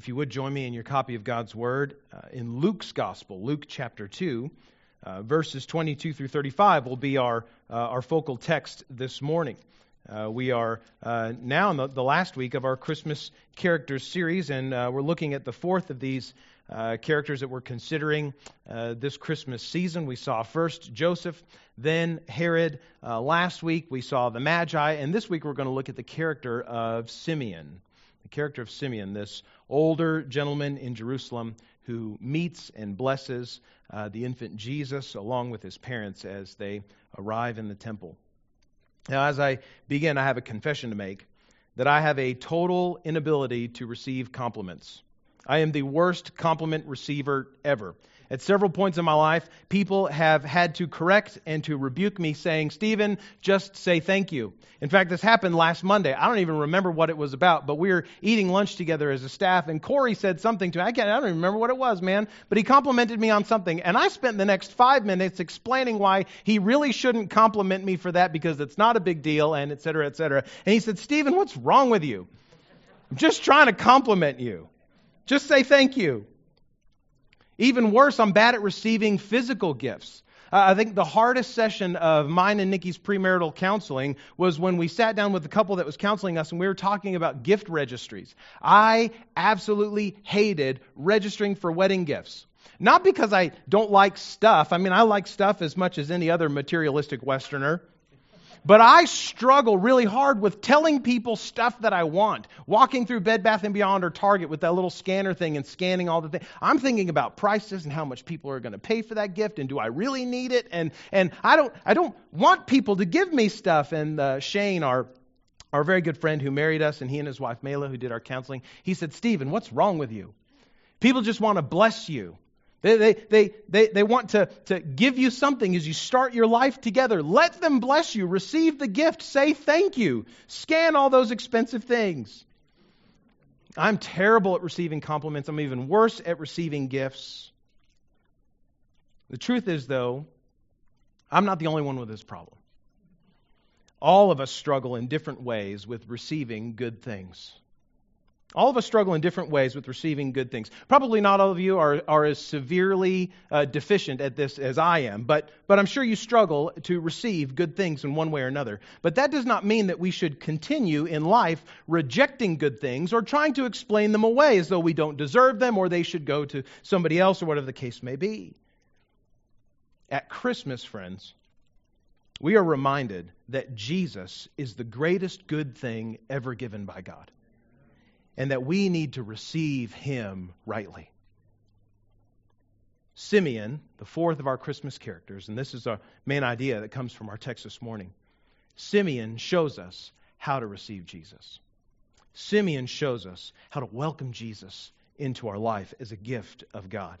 if you would join me in your copy of God's Word uh, in Luke's Gospel, Luke chapter 2, uh, verses 22 through 35 will be our, uh, our focal text this morning. Uh, we are uh, now in the, the, last week of our Christmas characters series, and uh, we're looking at the fourth of these characters that we're considering this Christmas season. We saw first Joseph, then Herod. last week we saw the Magi, and this week we're going to look at the character of Simeon the character of Simeon, this older gentleman in Jerusalem who meets and blesses uh, the infant Jesus along with his parents as they arrive in the temple. Now, as I begin, I have a confession to make that I have a total inability to receive compliments. I am the worst compliment receiver ever. At several points in my life, people have had to correct and to rebuke me, saying, Stephen, just say thank you. In fact, this happened last Monday. I don't even remember what it was about, but we were eating lunch together as a staff, and Corey said something to me. I, can't, I don't even remember what it was, man, but he complimented me on something. And I spent the next five minutes explaining why he really shouldn't compliment me for that because it's not a big deal, and et cetera, et cetera. And he said, Stephen, what's wrong with you? I'm just trying to compliment you. Just say thank you. Even worse, I'm bad at receiving physical gifts. Uh, I think the hardest session of mine and Nikki's premarital counseling was when we sat down with the couple that was counseling us and we were talking about gift registries. I absolutely hated registering for wedding gifts. Not because I don't like stuff. I mean, I like stuff as much as any other materialistic Westerner. But I struggle really hard with telling people stuff that I want. Walking through Bed Bath and Beyond or Target with that little scanner thing and scanning all the things. I'm thinking about prices and how much people are going to pay for that gift and do I really need it? And and I don't I don't want people to give me stuff. And uh, Shane, our our very good friend who married us, and he and his wife Mela, who did our counseling, he said, Stephen, what's wrong with you? People just want to bless you. They, they, they, they, they want to, to give you something as you start your life together. Let them bless you. Receive the gift. Say thank you. Scan all those expensive things. I'm terrible at receiving compliments. I'm even worse at receiving gifts. The truth is, though, I'm not the only one with this problem. All of us struggle in different ways with receiving good things. All of us struggle in different ways with receiving good things. Probably not all of you are, are as severely uh, deficient at this as I am, but, but I'm sure you struggle to receive good things in one way or another. But that does not mean that we should continue in life rejecting good things or trying to explain them away as though we don't deserve them or they should go to somebody else or whatever the case may be. At Christmas, friends, we are reminded that Jesus is the greatest good thing ever given by God and that we need to receive him rightly. Simeon, the fourth of our Christmas characters, and this is our main idea that comes from our text this morning. Simeon shows us how to receive Jesus. Simeon shows us how to welcome Jesus into our life as a gift of God.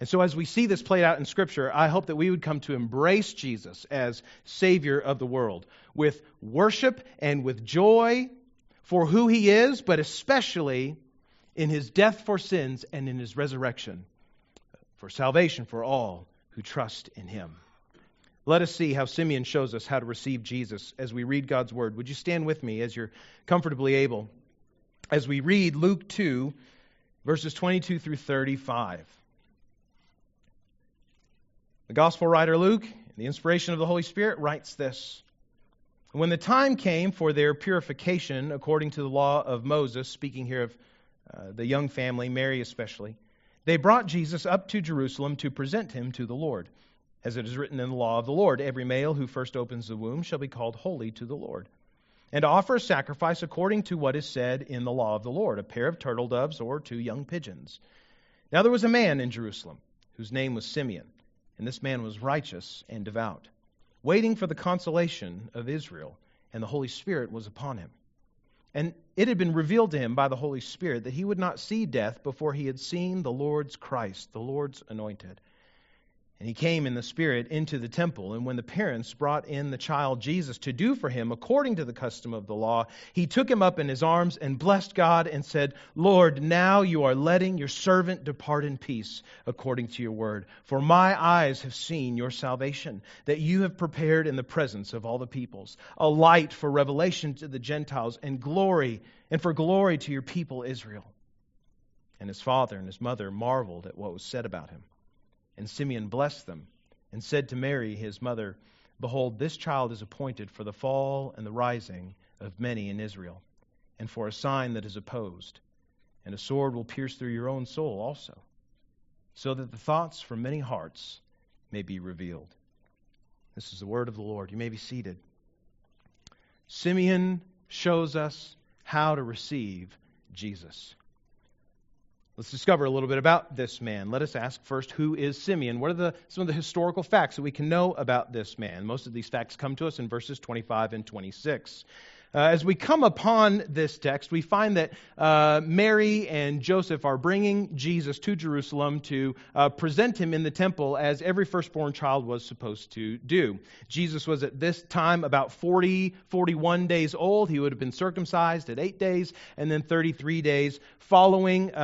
And so, as we see this played out in Scripture, I hope that we would come to embrace Jesus as Savior of the world with worship and with joy for who he is, but especially in his death for sins and in his resurrection for salvation for all who trust in him. Let us see how Simeon shows us how to receive Jesus as we read God's word. Would you stand with me as you're comfortably able as we read Luke 2, verses 22 through 35? The gospel writer Luke, in the inspiration of the Holy Spirit, writes this. When the time came for their purification, according to the law of Moses, speaking here of uh, the young family, Mary especially, they brought Jesus up to Jerusalem to present him to the Lord. As it is written in the law of the Lord, every male who first opens the womb shall be called holy to the Lord. And offer a sacrifice according to what is said in the law of the Lord, a pair of turtle doves or two young pigeons. Now there was a man in Jerusalem whose name was Simeon, and this man was righteous and devout waiting for the consolation of Israel, and the Holy Spirit was upon him. And it had been revealed to him by the Holy Spirit that he would not see death before he had seen the Lord's Christ, the Lord's anointed. And he came in the Spirit into the temple. And when the parents brought in the child Jesus to do for him according to the custom of the law, he took him up in his arms and blessed God and said, Lord, now you are letting your servant depart in peace according to your word. For my eyes have seen your salvation, that you have prepared in the presence of all the peoples, a light for revelation to the Gentiles and glory, and for glory to your people Israel. And his father and his mother marveled at what was said about him. And Simeon blessed them and said to Mary, his mother, Behold, this child is appointed for the fall and the rising of many in Israel, and for a sign that is opposed. And a sword will pierce through your own soul also, so that the thoughts from many hearts may be revealed. This is the word of the Lord. You may be seated. Simeon shows us how to receive Jesus. Let's discover a little bit about this man. Let us ask first who is Simeon? What are the, some of the historical facts that we can know about this man? Most of these facts come to us in verses 25 and 26. Uh, as we come upon this text, we find that uh, Mary and Joseph are bringing Jesus to Jerusalem to uh, present him in the temple as every firstborn child was supposed to do. Jesus was at this time about 40, 41 days old. He would have been circumcised at eight days, and then 33 days following uh,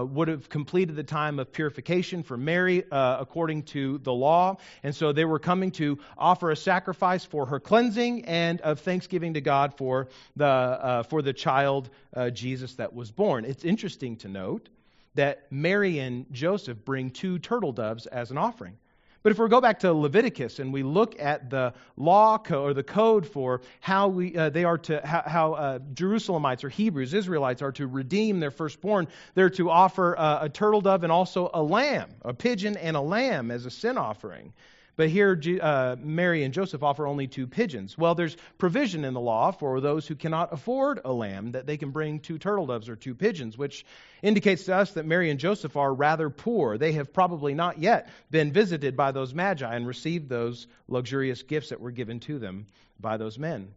uh, would have completed the time of purification for Mary uh, according to the law. And so they were coming to offer a sacrifice for her cleansing and of thanksgiving to God for the, uh, for the child uh, Jesus that was born. It's interesting to note that Mary and Joseph bring two turtle doves as an offering. But if we go back to Leviticus and we look at the law code or the code for how we, uh, they are to how, how uh, Jerusalemites or Hebrews, Israelites are to redeem their firstborn, they're to offer uh, a turtle dove and also a lamb, a pigeon and a lamb as a sin offering. But here, uh, Mary and Joseph offer only two pigeons. Well, there's provision in the law for those who cannot afford a lamb that they can bring two turtle doves or two pigeons, which indicates to us that Mary and Joseph are rather poor. They have probably not yet been visited by those magi and received those luxurious gifts that were given to them by those men.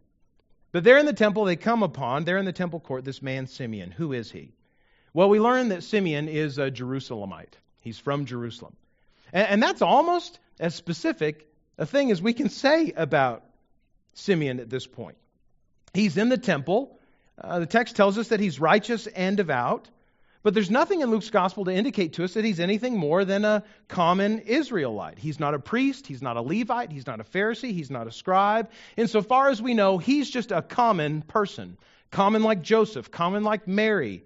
But there in the temple, they come upon, there in the temple court, this man Simeon. Who is he? Well, we learn that Simeon is a Jerusalemite. He's from Jerusalem. And, and that's almost as specific a thing as we can say about Simeon at this point. He's in the temple. Uh, the text tells us that he's righteous and devout. But there's nothing in Luke's gospel to indicate to us that he's anything more than a common Israelite. He's not a priest, he's not a Levite, he's not a Pharisee, he's not a scribe. Insofar as we know, he's just a common person. Common like Joseph, common like Mary,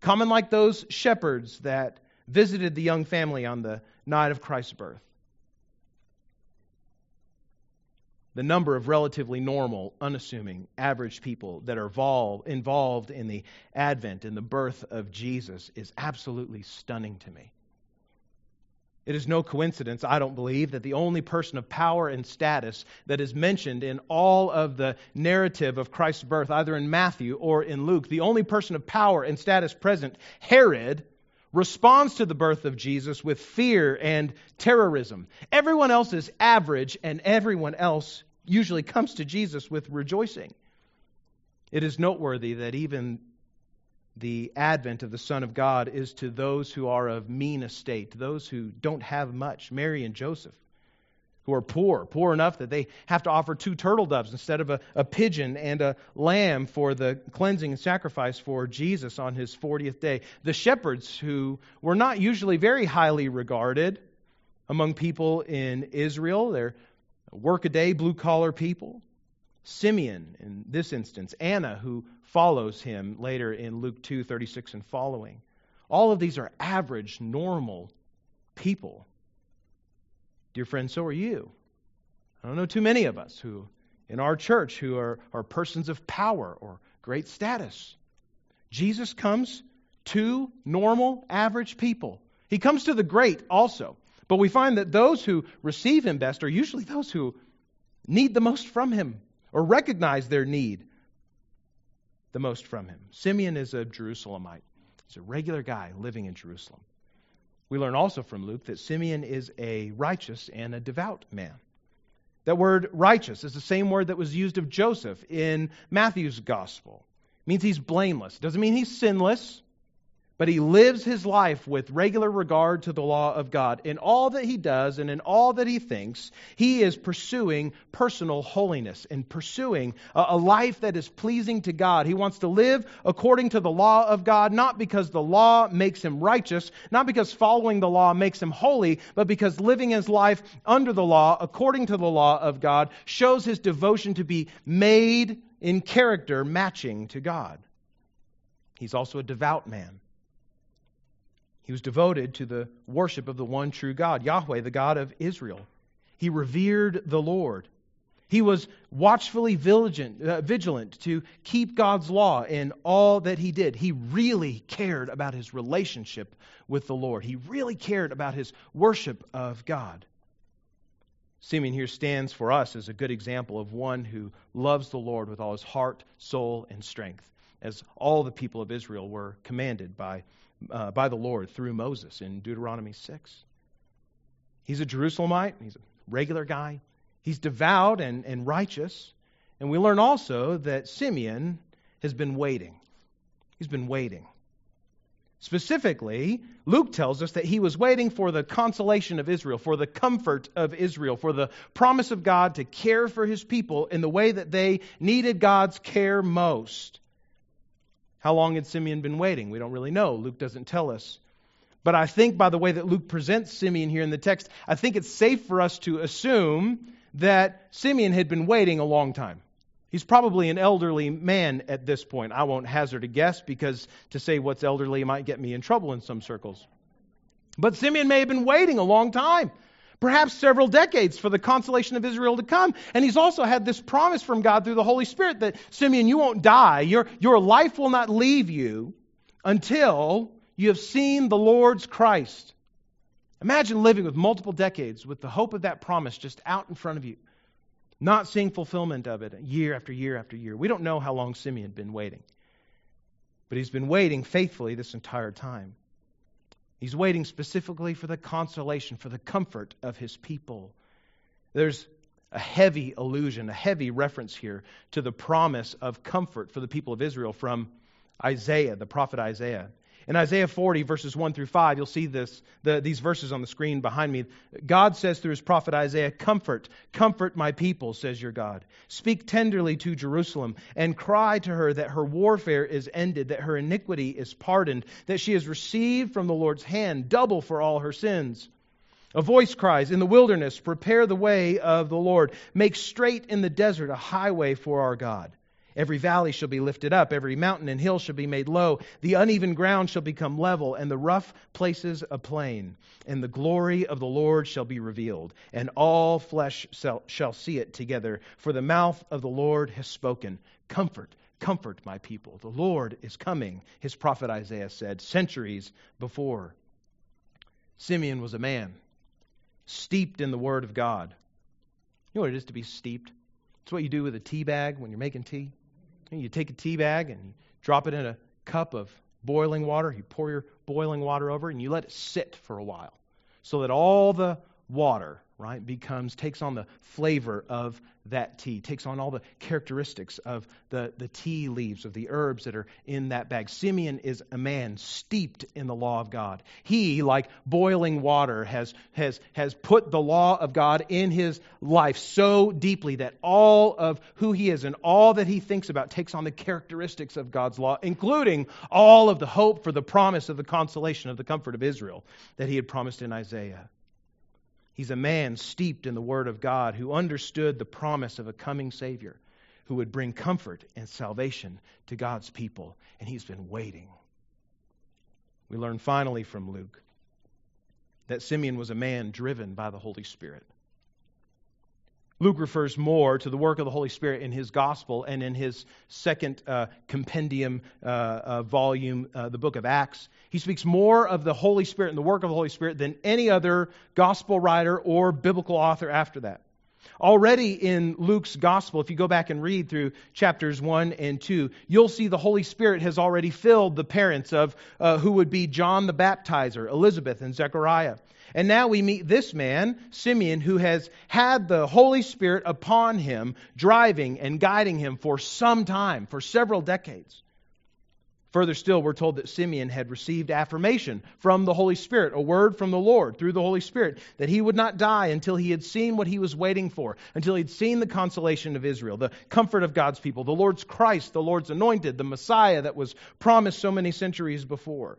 common like those shepherds that visited the young family on the night of Christ's birth. The number of relatively normal, unassuming, average people that are involved in the advent and the birth of Jesus is absolutely stunning to me. It is no coincidence, I don't believe, that the only person of power and status that is mentioned in all of the narrative of Christ's birth, either in Matthew or in Luke, the only person of power and status present, Herod, responds to the birth of Jesus with fear and terrorism. Everyone else is average, and everyone else usually comes to Jesus with rejoicing. It is noteworthy that even the advent of the Son of God is to those who are of mean estate, those who don't have much, Mary and Joseph who are poor, poor enough that they have to offer two turtle doves instead of a, a pigeon and a lamb for the cleansing and sacrifice for Jesus on his 40th day. The shepherds, who were not usually very highly regarded among people in Israel, they're workaday, blue collar people. Simeon, in this instance, Anna, who follows him later in Luke 2 36 and following. All of these are average, normal people Dear friends, so are you. I don't know too many of us who, in our church, who are, are persons of power or great status. Jesus comes to normal, average people. He comes to the great also. But we find that those who receive him best are usually those who need the most from him or recognize their need the most from him. Simeon is a Jerusalemite, he's a regular guy living in Jerusalem. We learn also from Luke that Simeon is a righteous and a devout man. That word righteous is the same word that was used of Joseph in Matthew's gospel. It means he's blameless. Doesn't mean he's sinless but he lives his life with regular regard to the law of God. In all that he does and in all that he thinks, he is pursuing personal holiness and pursuing a, life that is pleasing to God. He wants to live according to the law of God, not because the law makes him righteous, not because following the law makes him holy, but because living his life under the law, according to the law of God, shows his devotion to be made in character matching to God. He's also a devout man. He was devoted to the worship of the one true God, Yahweh, the God of Israel. He revered the Lord. He was watchfully vigilant, uh, vigilant to keep God's law in all that he did. He really cared about his relationship with the Lord. He really cared about his worship of God. Simeon here stands for us as a good example of one who loves the Lord with all his heart, soul, and strength, as all the people of Israel were commanded by, uh, by the Lord through Moses in Deuteronomy 6. He's a Jerusalemite, he's a regular guy, he's devout and, and righteous. And we learn also that Simeon has been waiting. He's been waiting. Specifically, Luke tells us that he was waiting for the consolation of Israel, for the comfort of Israel, for the promise of God to care for his people in the way that they needed God's care most. How long had Simeon been waiting? We don't really know. Luke doesn't tell us. But I think by the way that Luke presents Simeon here in the text, I think it's safe for us to assume that Simeon had been waiting a long time. He's probably an elderly man at this point. I won't hazard a guess because to say what's elderly might get me in trouble in some circles. But Simeon may have been waiting a long time, perhaps several decades, for the consolation of Israel to come. And he's also had this promise from God through the Holy Spirit that Simeon, you won't die. Your, your life will not leave you until you have seen the Lord's Christ. Imagine living with multiple decades with the hope of that promise just out in front of you not seeing fulfillment of it year after year after year. We don't know how long Simeon had been waiting, but he's been waiting faithfully this entire time. He's waiting specifically for the consolation, for the comfort of his people. There's a heavy allusion, a heavy reference here to the promise of comfort for the people of Israel from Isaiah, the prophet Isaiah. In Isaiah 40, verses 1 through 5, you'll see this, the, these verses on the screen behind me. God says through his prophet Isaiah, Comfort, comfort my people, says your God. Speak tenderly to Jerusalem and cry to her that her warfare is ended, that her iniquity is pardoned, that she has received from the Lord's hand double for all her sins. A voice cries, In the wilderness, prepare the way of the Lord. Make straight in the desert a highway for our God. Every valley shall be lifted up, every mountain and hill shall be made low. The uneven ground shall become level, and the rough places a plain. And the glory of the Lord shall be revealed, and all flesh shall see it together. For the mouth of the Lord has spoken. Comfort, comfort my people. The Lord is coming, his prophet Isaiah said centuries before. Simeon was a man steeped in the Word of God. You know what it is to be steeped? It's what you do with a tea bag when you're making tea. You take a tea bag and you drop it in a cup of boiling water. You pour your boiling water over and you let it sit for a while so that all the water right, becomes, takes on the flavor of that tea, takes on all the characteristics of the, the tea leaves, of the herbs that are in that bag. Simeon is a man steeped in the law of God. He, like boiling water, has, has, has put the law of God in his life so deeply that all of who he is and all that he thinks about takes on the characteristics of God's law, including all of the hope for the promise of the consolation of the comfort of Israel that he had promised in Isaiah. He's a man steeped in the Word of God who understood the promise of a coming Savior who would bring comfort and salvation to God's people. And he's been waiting. We learn finally from Luke that Simeon was a man driven by the Holy Spirit. Luke refers more to the work of the Holy Spirit in his gospel and in his second uh, compendium uh, uh, volume, uh, the book of Acts. He speaks more of the Holy Spirit and the work of the Holy Spirit than any other gospel writer or biblical author after that. Already in Luke's gospel, if you go back and read through chapters 1 and 2, you'll see the Holy Spirit has already filled the parents of uh, who would be John the Baptizer, Elizabeth, and Zechariah. And now we meet this man, Simeon, who has had the Holy Spirit upon him, driving and guiding him for some time, for several decades. Further still, we're told that Simeon had received affirmation from the Holy Spirit, a word from the Lord through the Holy Spirit, that he would not die until he had seen what he was waiting for, until he'd seen the consolation of Israel, the comfort of God's people, the Lord's Christ, the Lord's anointed, the Messiah that was promised so many centuries before.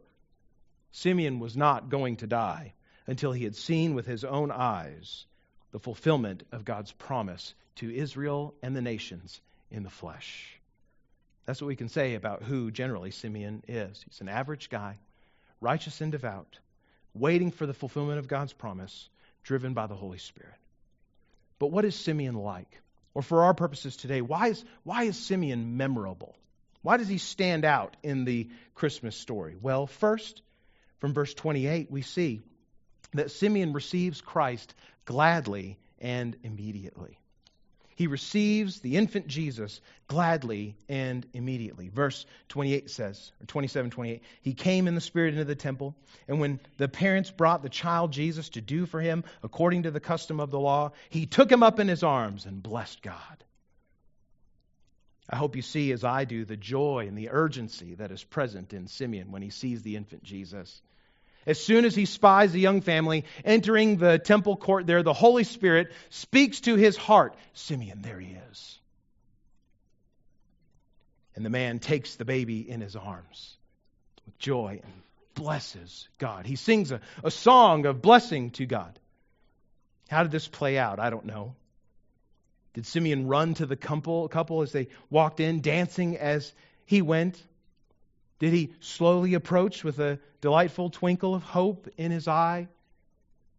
Simeon was not going to die until he had seen with his own eyes the fulfillment of God's promise to Israel and the nations in the flesh. That's what we can say about who generally Simeon is. He's an average guy, righteous and devout, waiting for the fulfillment of God's promise, driven by the Holy Spirit. But what is Simeon like? Or for our purposes today, why is, why is Simeon memorable? Why does he stand out in the Christmas story? Well, first, from verse 28, we see that Simeon receives Christ gladly and immediately. He receives the infant Jesus gladly and immediately. Verse 28 says, or 27, 28, he came in the Spirit into the temple, and when the parents brought the child Jesus to do for him according to the custom of the law, he took him up in his arms and blessed God. I hope you see, as I do, the joy and the urgency that is present in Simeon when he sees the infant Jesus. As soon as he spies the young family entering the temple court there, the Holy Spirit speaks to his heart Simeon, there he is. And the man takes the baby in his arms with joy and blesses God. He sings a, a song of blessing to God. How did this play out? I don't know. Did Simeon run to the couple, couple as they walked in, dancing as he went? Did he slowly approach with a delightful twinkle of hope in his eye?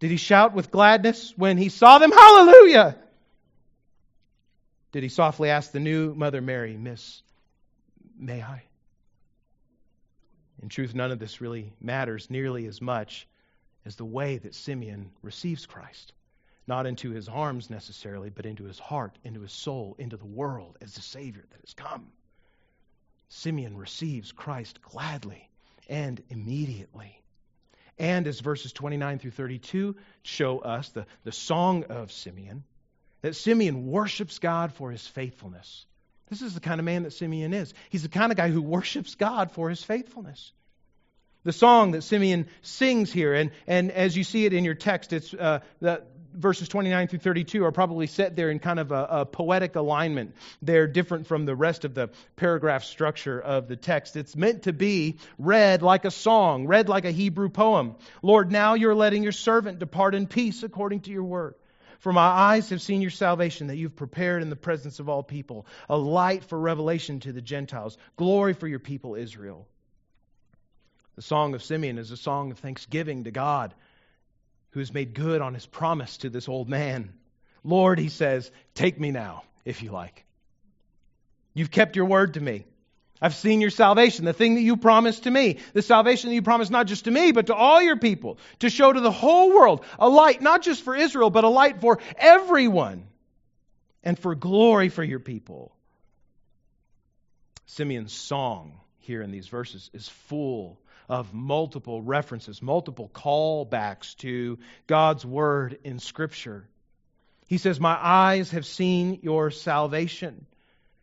Did he shout with gladness when he saw them, Hallelujah? Did he softly ask the new Mother Mary, Miss, may I? In truth, none of this really matters nearly as much as the way that Simeon receives Christ. Not into his arms necessarily, but into his heart, into his soul, into the world as the Savior that has come. Simeon receives Christ gladly and immediately. And as verses 29 through 32 show us, the, the song of Simeon, that Simeon worships God for his faithfulness. This is the kind of man that Simeon is. He's the kind of guy who worships God for his faithfulness. The song that Simeon sings here, and, and as you see it in your text, it's uh, the, verses 29 through 32 are probably set there in kind of a, a, poetic alignment. They're different from the rest of the paragraph structure of the text. It's meant to be read like a song, read like a Hebrew poem. Lord, now you're letting your servant depart in peace according to your word. For my eyes have seen your salvation that you've prepared in the presence of all people, a light for revelation to the Gentiles, glory for your people Israel. The song of Simeon is a song of thanksgiving to God who has made good on his promise to this old man. Lord, he says, take me now, if you like. You've kept your word to me. I've seen your salvation, the thing that you promised to me, the salvation that you promised not just to me, but to all your people, to show to the whole world a light, not just for Israel, but a light for everyone, and for glory for your people. Simeon's song here in these verses is full of multiple references, multiple callbacks to God's word in Scripture. He says, My eyes have seen your salvation.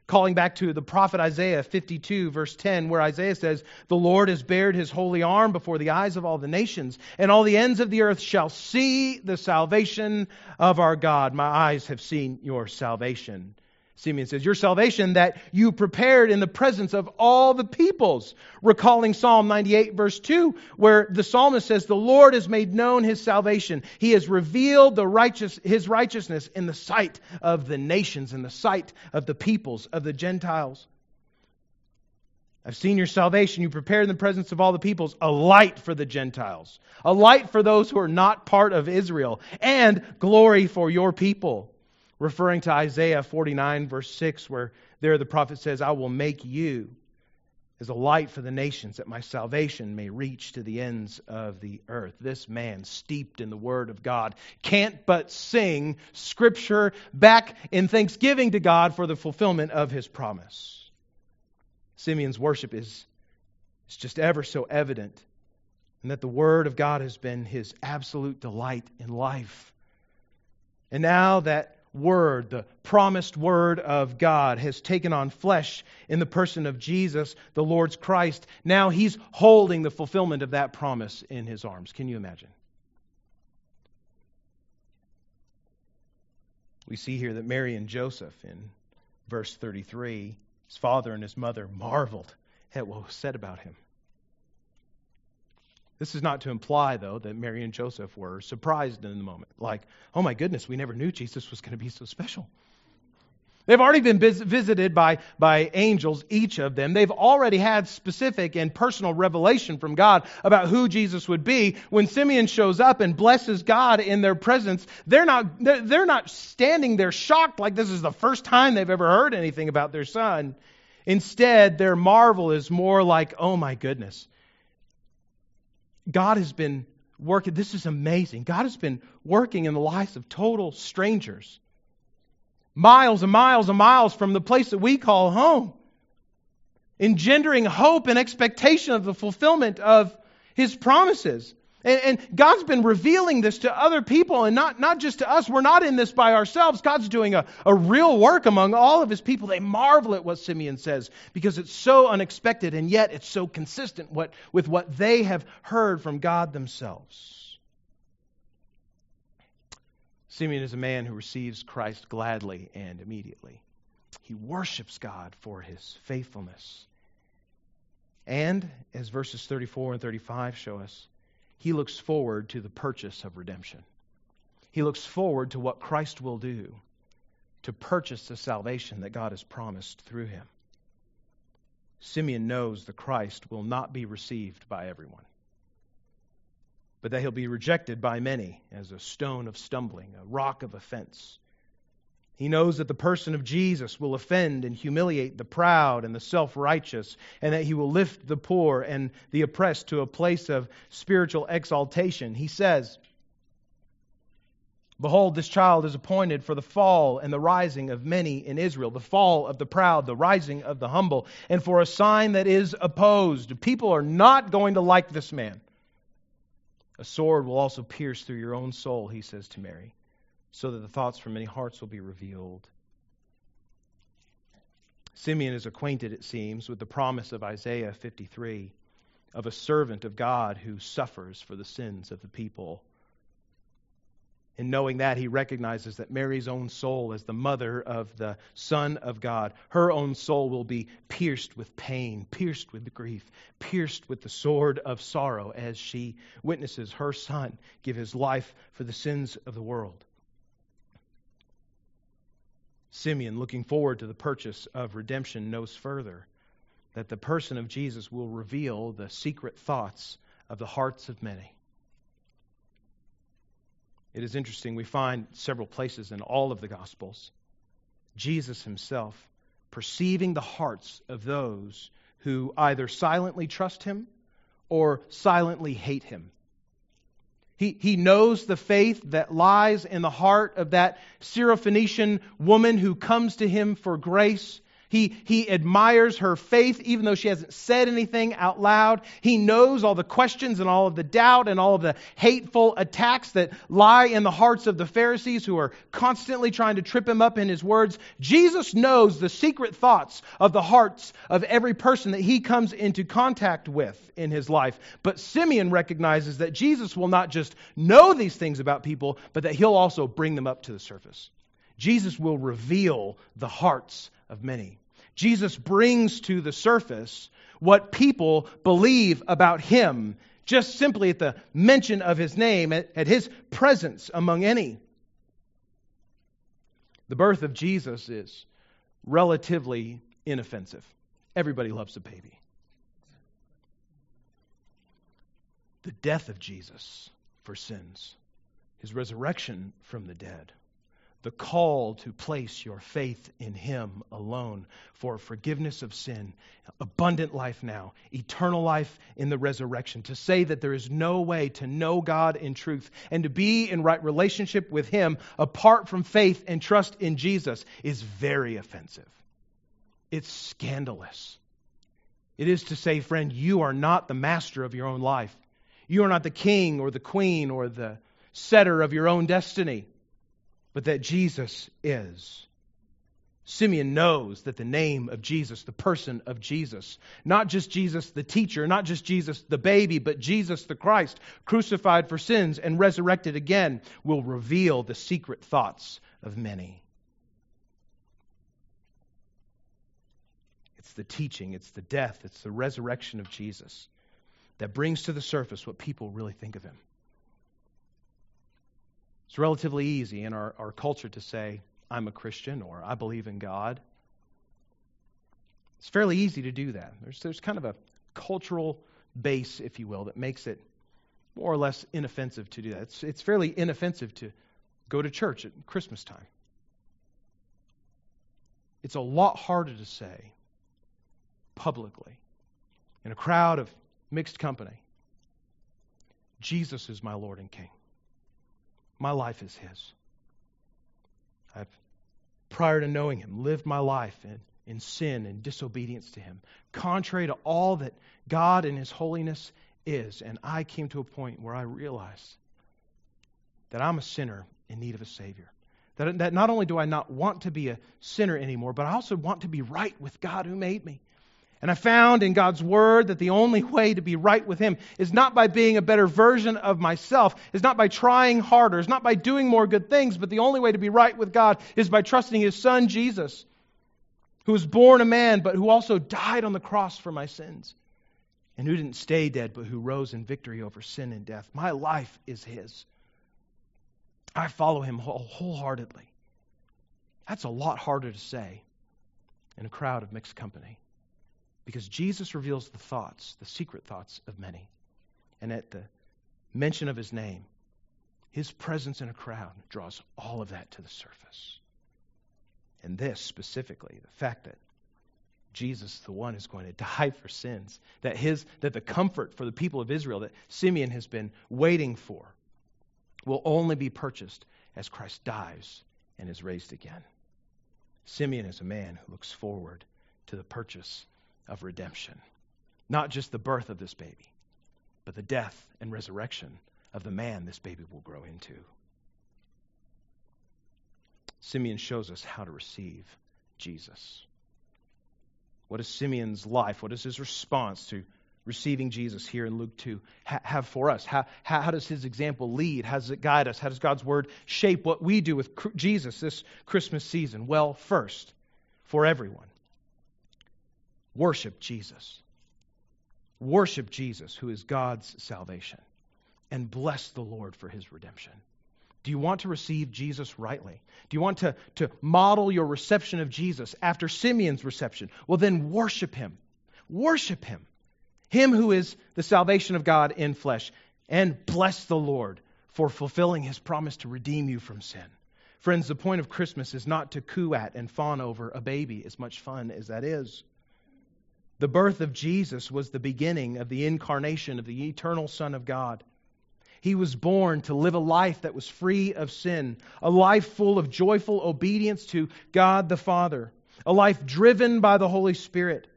Calling back to the prophet Isaiah 52, verse 10, where Isaiah says, The Lord has bared his holy arm before the eyes of all the nations, and all the ends of the earth shall see the salvation of our God. My eyes have seen your salvation. Simeon says, Your salvation that you prepared in the presence of all the peoples. Recalling Psalm 98, verse 2, where the psalmist says, The Lord has made known his salvation. He has revealed the righteous, his righteousness in the sight of the nations, in the sight of the peoples, of the Gentiles. I've seen your salvation. You prepared in the presence of all the peoples a light for the Gentiles, a light for those who are not part of Israel, and glory for your people referring to Isaiah 49, verse 6, where there the prophet says, I will make you as a light for the nations, that my salvation may reach to the ends of the earth. This man, steeped in the Word of God, can't but sing Scripture back in thanksgiving to God for the fulfillment of his promise. Simeon's worship is, is just ever so evident, and that the Word of God has been his absolute delight in life. And now that word, the promised word of God, has taken on flesh in the person of Jesus, the Lord's Christ. Now he's holding the fulfillment of that promise in his arms. Can you imagine? We see here that Mary and Joseph in verse 33, his father and his mother marveled at what was said about him. This is not to imply, though, that Mary and Joseph were surprised in the moment. Like, oh my goodness, we never knew Jesus was going to be so special. They've already been visited by, by angels, each of them. They've already had specific and personal revelation from God about who Jesus would be. When Simeon shows up and blesses God in their presence, they're not, they're, they're not standing there shocked like this is the first time they've ever heard anything about their son. Instead, their marvel is more like, oh my goodness. God has been working. This is amazing. God has been working in the lives of total strangers miles and miles and miles from the place that we call home, engendering hope and expectation of the fulfillment of His promises. And, and, God's been revealing this to other people and not, not just to us. We're not in this by ourselves. God's doing a, a real work among all of his people. They marvel at what Simeon says because it's so unexpected and yet it's so consistent what, with what they have heard from God themselves. Simeon is a man who receives Christ gladly and immediately. He worships God for his faithfulness. And, as verses 34 and 35 show us, he looks forward to the purchase of redemption. He looks forward to what Christ will do to purchase the salvation that God has promised through him. Simeon knows the Christ will not be received by everyone but that he'll be rejected by many as a stone of stumbling, a rock of offense. He knows that the person of Jesus will offend and humiliate the proud and the self righteous, and that he will lift the poor and the oppressed to a place of spiritual exaltation. He says, Behold, this child is appointed for the fall and the rising of many in Israel, the fall of the proud, the rising of the humble, and for a sign that is opposed. People are not going to like this man. A sword will also pierce through your own soul, he says to Mary, so that the thoughts from many hearts will be revealed. Simeon is acquainted, it seems, with the promise of Isaiah 53 of a servant of God who suffers for the sins of the people. In knowing that, he recognizes that Mary's own soul, as the mother of the Son of God, her own soul will be pierced with pain, pierced with grief, pierced with the sword of sorrow as she witnesses her Son give his life for the sins of the world. Simeon, looking forward to the purchase of redemption, knows further that the person of Jesus will reveal the secret thoughts of the hearts of many. It is interesting, we find several places in all of the Gospels Jesus himself perceiving the hearts of those who either silently trust him or silently hate him. He, he knows the faith that lies in the heart of that Syrophoenician woman who comes to him for grace he, he admires her faith, even though she hasn't said anything out loud. He knows all the questions and all of the doubt and all of the hateful attacks that lie in the hearts of the Pharisees who are constantly trying to trip him up in his words. Jesus knows the secret thoughts of the hearts of every person that he comes into contact with in his life. But Simeon recognizes that Jesus will not just know these things about people, but that he'll also bring them up to the surface. Jesus will reveal the hearts of many. Jesus brings to the surface what people believe about him just simply at the mention of his name, at, at his presence among any. The birth of Jesus is relatively inoffensive. Everybody loves a baby. The death of Jesus for sins, his resurrection from the dead, the call to place your faith in Him alone for forgiveness of sin, abundant life now, eternal life in the resurrection, to say that there is no way to know God in truth and to be in right relationship with Him apart from faith and trust in Jesus is very offensive. It's scandalous. It is to say, friend, you are not the master of your own life. You are not the king or the queen or the setter of your own destiny but that Jesus is. Simeon knows that the name of Jesus, the person of Jesus, not just Jesus the teacher, not just Jesus the baby, but Jesus the Christ, crucified for sins and resurrected again, will reveal the secret thoughts of many. It's the teaching, it's the death, it's the resurrection of Jesus that brings to the surface what people really think of him. It's relatively easy in our, our culture to say, I'm a Christian or I believe in God. It's fairly easy to do that. There's, there's kind of a cultural base, if you will, that makes it more or less inoffensive to do that. It's, it's fairly inoffensive to go to church at Christmas time. It's a lot harder to say publicly in a crowd of mixed company Jesus is my Lord and King. My life is His. I've, prior to knowing Him, lived my life in, in sin and disobedience to Him, contrary to all that God and His holiness is. And I came to a point where I realized that I'm a sinner in need of a Savior. That, that not only do I not want to be a sinner anymore, but I also want to be right with God who made me. And I found in God's Word that the only way to be right with Him is not by being a better version of myself, is not by trying harder, is not by doing more good things, but the only way to be right with God is by trusting His Son, Jesus, who was born a man, but who also died on the cross for my sins, and who didn't stay dead, but who rose in victory over sin and death. My life is His. I follow him wholeheartedly. That's a lot harder to say in a crowd of mixed company because Jesus reveals the thoughts, the secret thoughts of many. And at the mention of his name, his presence in a crowd draws all of that to the surface. And this specifically, the fact that Jesus the one who's going to die for sins, that his that the comfort for the people of Israel that Simeon has been waiting for will only be purchased as Christ dies and is raised again. Simeon is a man who looks forward to the purchase of redemption. Not just the birth of this baby, but the death and resurrection of the man this baby will grow into. Simeon shows us how to receive Jesus. What is Simeon's life? What is his response to receiving Jesus here in Luke 2 have for us? How, how, how, does his example lead? How does it guide us? How does God's word shape what we do with Jesus this Christmas season? Well, first, for everyone, worship Jesus. Worship Jesus, who is God's salvation, and bless the Lord for his redemption. Do you want to receive Jesus rightly? Do you want to, to model your reception of Jesus after Simeon's reception? Well, then worship him. Worship him him who is the salvation of God in flesh. And bless the Lord for fulfilling his promise to redeem you from sin. Friends, the point of Christmas is not to coo at and fawn over a baby, as much fun as that is. The birth of Jesus was the beginning of the incarnation of the eternal Son of God. He was born to live a life that was free of sin, a life full of joyful obedience to God the Father, a life driven by the Holy Spirit.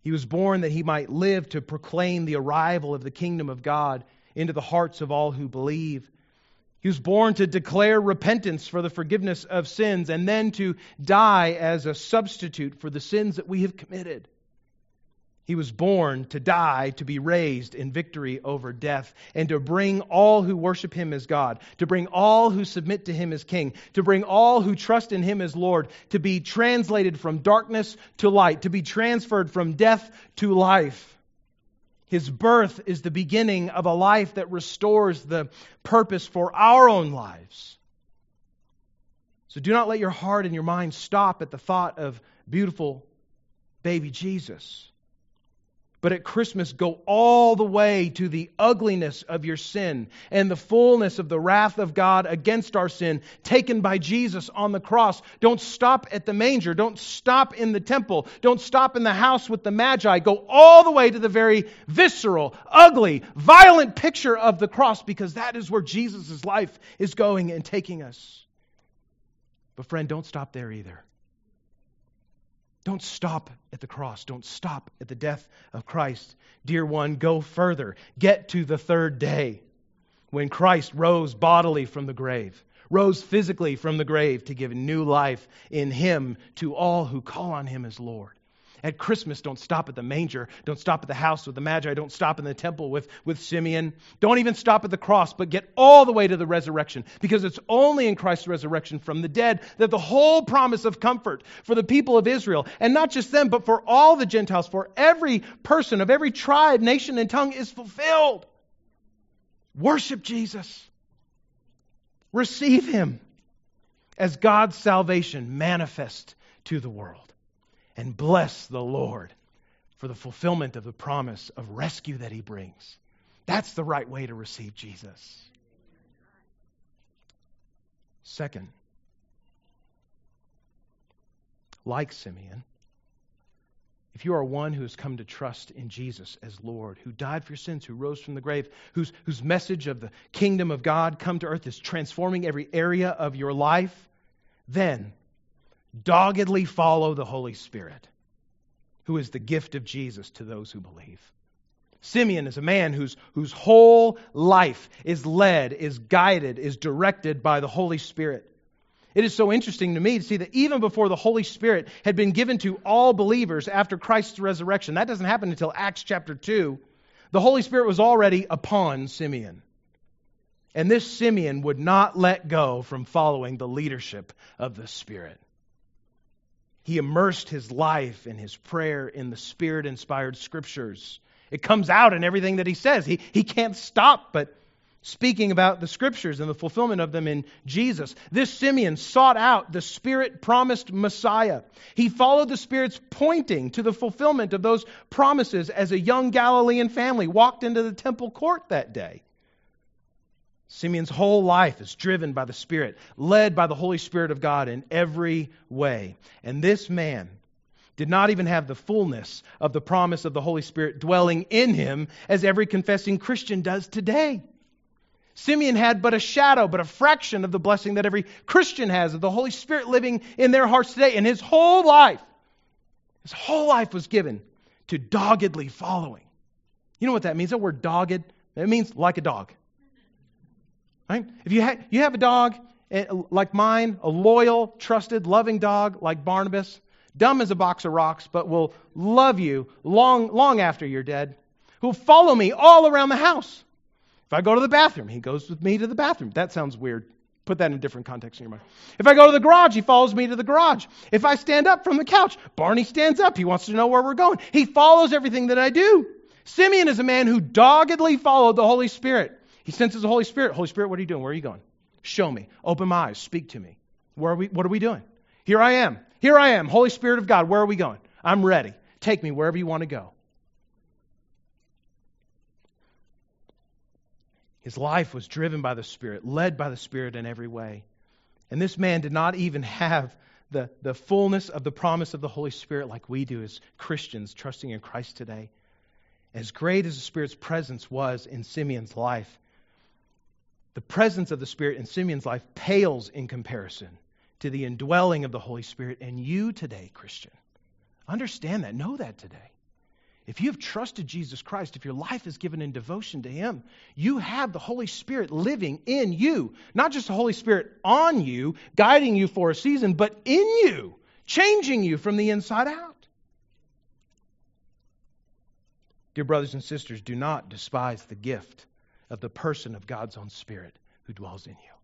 He was born that he might live to proclaim the arrival of the kingdom of God into the hearts of all who believe. He was born to declare repentance for the forgiveness of sins and then to die as a substitute for the sins that we have committed. He was born to die, to be raised in victory over death, and to bring all who worship him as God, to bring all who submit to him as King, to bring all who trust in him as Lord, to be translated from darkness to light, to be transferred from death to life. His birth is the beginning of a life that restores the purpose for our own lives. So do not let your heart and your mind stop at the thought of beautiful baby Jesus but at Christmas go all the way to the ugliness of your sin and the fullness of the wrath of God against our sin taken by Jesus on the cross. Don't stop at the manger. Don't stop in the temple. Don't stop in the house with the Magi. Go all the way to the very visceral, ugly, violent picture of the cross because that is where Jesus' life is going and taking us. But, friend, don't stop there either. Don't stop at the cross. Don't stop at the death of Christ. Dear one, go further. Get to the third day when Christ rose bodily from the grave, rose physically from the grave to give new life in Him to all who call on Him as Lord. At Christmas, don't stop at the manger. Don't stop at the house with the Magi. Don't stop in the temple with, with Simeon. Don't even stop at the cross, but get all the way to the resurrection. Because it's only in Christ's resurrection from the dead that the whole promise of comfort for the people of Israel, and not just them, but for all the Gentiles, for every person of every tribe, nation, and tongue is fulfilled. Worship Jesus. Receive him. as God's salvation manifest to the world. And bless the Lord for the fulfillment of the promise of rescue that he brings. That's the right way to receive Jesus. Second, like Simeon, if you are one who has come to trust in Jesus as Lord, who died for your sins, who rose from the grave, whose, whose message of the kingdom of God come to earth is transforming every area of your life, then doggedly follow the Holy Spirit, who is the gift of Jesus to those who believe. Simeon is a man whose, whose whole life is led, is guided, is directed by the Holy Spirit. It is so interesting to me to see that even before the Holy Spirit had been given to all believers after Christ's resurrection, that doesn't happen until Acts chapter 2, the Holy Spirit was already upon Simeon. And this Simeon would not let go from following the leadership of the Spirit. He immersed his life in his prayer in the Spirit inspired scriptures. It comes out in everything that he says. He, he can't stop but speaking about the scriptures and the fulfillment of them in Jesus. This Simeon sought out the Spirit promised Messiah. He followed the Spirit's pointing to the fulfillment of those promises as a young Galilean family walked into the temple court that day. Simeon's whole life is driven by the Spirit, led by the Holy Spirit of God in every way. And this man did not even have the fullness of the promise of the Holy Spirit dwelling in him as every confessing Christian does today. Simeon had but a shadow, but a fraction of the blessing that every Christian has of the Holy Spirit living in their hearts today. And his whole life, his whole life was given to doggedly following. You know what that means? That word dogged, it means like a dog. Right? If you, ha- you have a dog eh, like mine, a loyal, trusted, loving dog like Barnabas, dumb as a box of rocks, but will love you long, long after you're dead, who'll follow me all around the house. If I go to the bathroom, he goes with me to the bathroom. That sounds weird. Put that in a different context in your mind. If I go to the garage, he follows me to the garage. If I stand up from the couch, Barney stands up. He wants to know where we're going. He follows everything that I do. Simeon is a man who doggedly followed the Holy Spirit. He senses the Holy Spirit. Holy Spirit, what are you doing? Where are you going? Show me. Open my eyes. Speak to me. Where are we, what are we doing? Here I am. Here I am. Holy Spirit of God, where are we going? I'm ready. Take me wherever you want to go. His life was driven by the Spirit, led by the Spirit in every way. And this man did not even have the, the fullness of the promise of the Holy Spirit like we do as Christians trusting in Christ today. As great as the Spirit's presence was in Simeon's life, the presence of the Spirit in Simeon's life pales in comparison to the indwelling of the Holy Spirit in you today, Christian. Understand that. Know that today. If you have trusted Jesus Christ, if your life is given in devotion to Him, you have the Holy Spirit living in you. Not just the Holy Spirit on you, guiding you for a season, but in you, changing you from the inside out. Dear brothers and sisters, do not despise the gift of the person of God's own Spirit who dwells in you.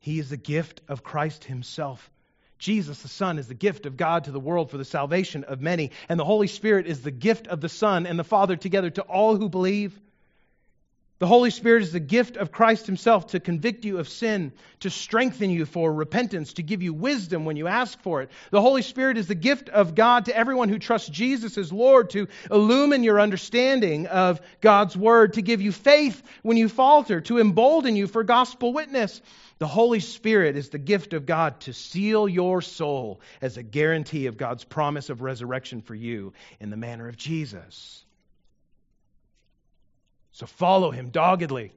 He is the gift of Christ Himself. Jesus, the Son, is the gift of God to the world for the salvation of many, and the Holy Spirit is the gift of the Son and the Father together to all who believe. The Holy Spirit is the gift of Christ Himself to convict you of sin, to strengthen you for repentance, to give you wisdom when you ask for it. The Holy Spirit is the gift of God to everyone who trusts Jesus as Lord, to illumine your understanding of God's Word, to give you faith when you falter, to embolden you for gospel witness. The Holy Spirit is the gift of God to seal your soul as a guarantee of God's promise of resurrection for you in the manner of Jesus. So follow him doggedly.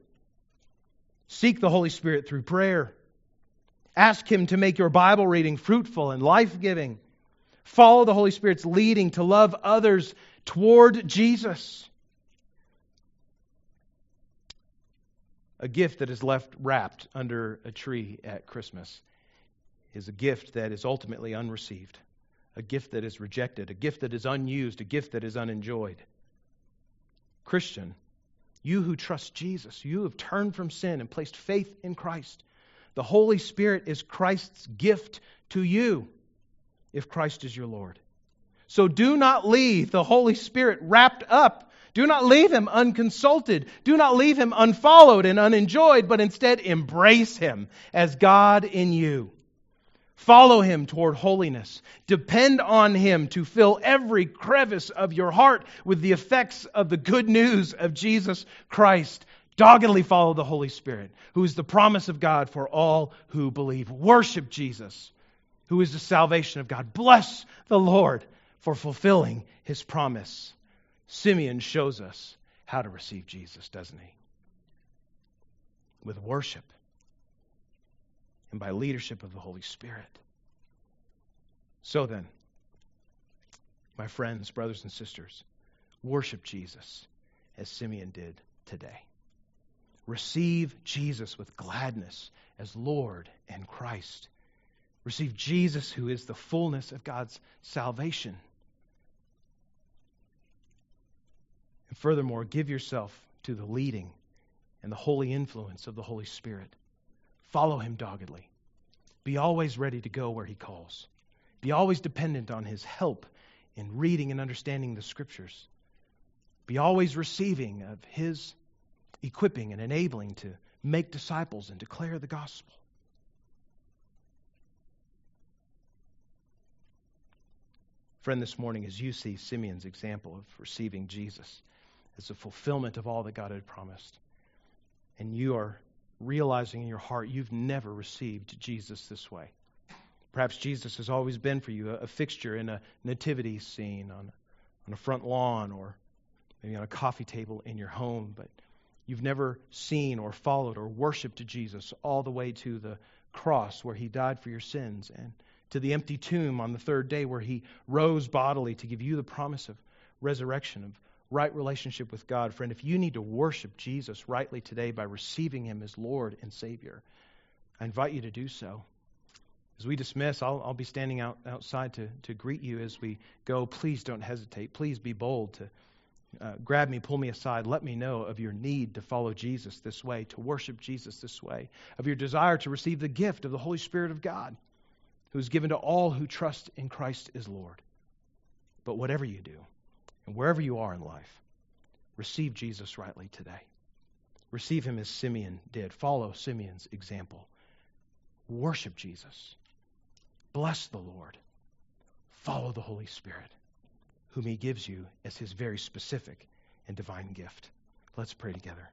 Seek the Holy Spirit through prayer. Ask him to make your Bible reading fruitful and life giving. Follow the Holy Spirit's leading to love others toward Jesus. A gift that is left wrapped under a tree at Christmas is a gift that is ultimately unreceived, a gift that is rejected, a gift that is unused, a gift that is unenjoyed. Christian, you who trust Jesus, you have turned from sin and placed faith in Christ. The Holy Spirit is Christ's gift to you if Christ is your Lord. So do not leave the Holy Spirit wrapped up. Do not leave him unconsulted. Do not leave him unfollowed and unenjoyed, but instead embrace him as God in you. Follow him toward holiness. Depend on him to fill every crevice of your heart with the effects of the good news of Jesus Christ. Doggedly follow the Holy Spirit, who is the promise of God for all who believe. Worship Jesus, who is the salvation of God. Bless the Lord for fulfilling his promise. Simeon shows us how to receive Jesus, doesn't he? With worship and by leadership of the Holy Spirit. So then, my friends, brothers, and sisters, worship Jesus as Simeon did today. Receive Jesus with gladness as Lord and Christ. Receive Jesus, who is the fullness of God's salvation. And furthermore, give yourself to the leading and the holy influence of the Holy Spirit. Follow him doggedly. Be always ready to go where he calls. Be always dependent on his help in reading and understanding the scriptures. Be always receiving of his equipping and enabling to make disciples and declare the gospel. Friend, this morning, as you see Simeon's example of receiving Jesus as a fulfillment of all that God had promised, and you are realizing in your heart you've never received Jesus this way. Perhaps Jesus has always been for you a, a fixture in a nativity scene on, on a front lawn or maybe on a coffee table in your home, but you've never seen or followed or worshiped Jesus all the way to the cross where he died for your sins and to the empty tomb on the third day where he rose bodily to give you the promise of resurrection, of right relationship with God. Friend, if you need to worship Jesus rightly today by receiving him as Lord and Savior, I invite you to do so. As we dismiss, I'll, I'll be standing out, outside to, to greet you as we go. Please don't hesitate. Please be bold to uh, grab me, pull me aside. Let me know of your need to follow Jesus this way, to worship Jesus this way, of your desire to receive the gift of the Holy Spirit of God, who is given to all who trust in Christ as Lord. But whatever you do, and wherever you are in life, receive Jesus rightly today. Receive him as Simeon did. Follow Simeon's example. Worship Jesus. Bless the Lord. Follow the Holy Spirit, whom he gives you as his very specific and divine gift. Let's pray together.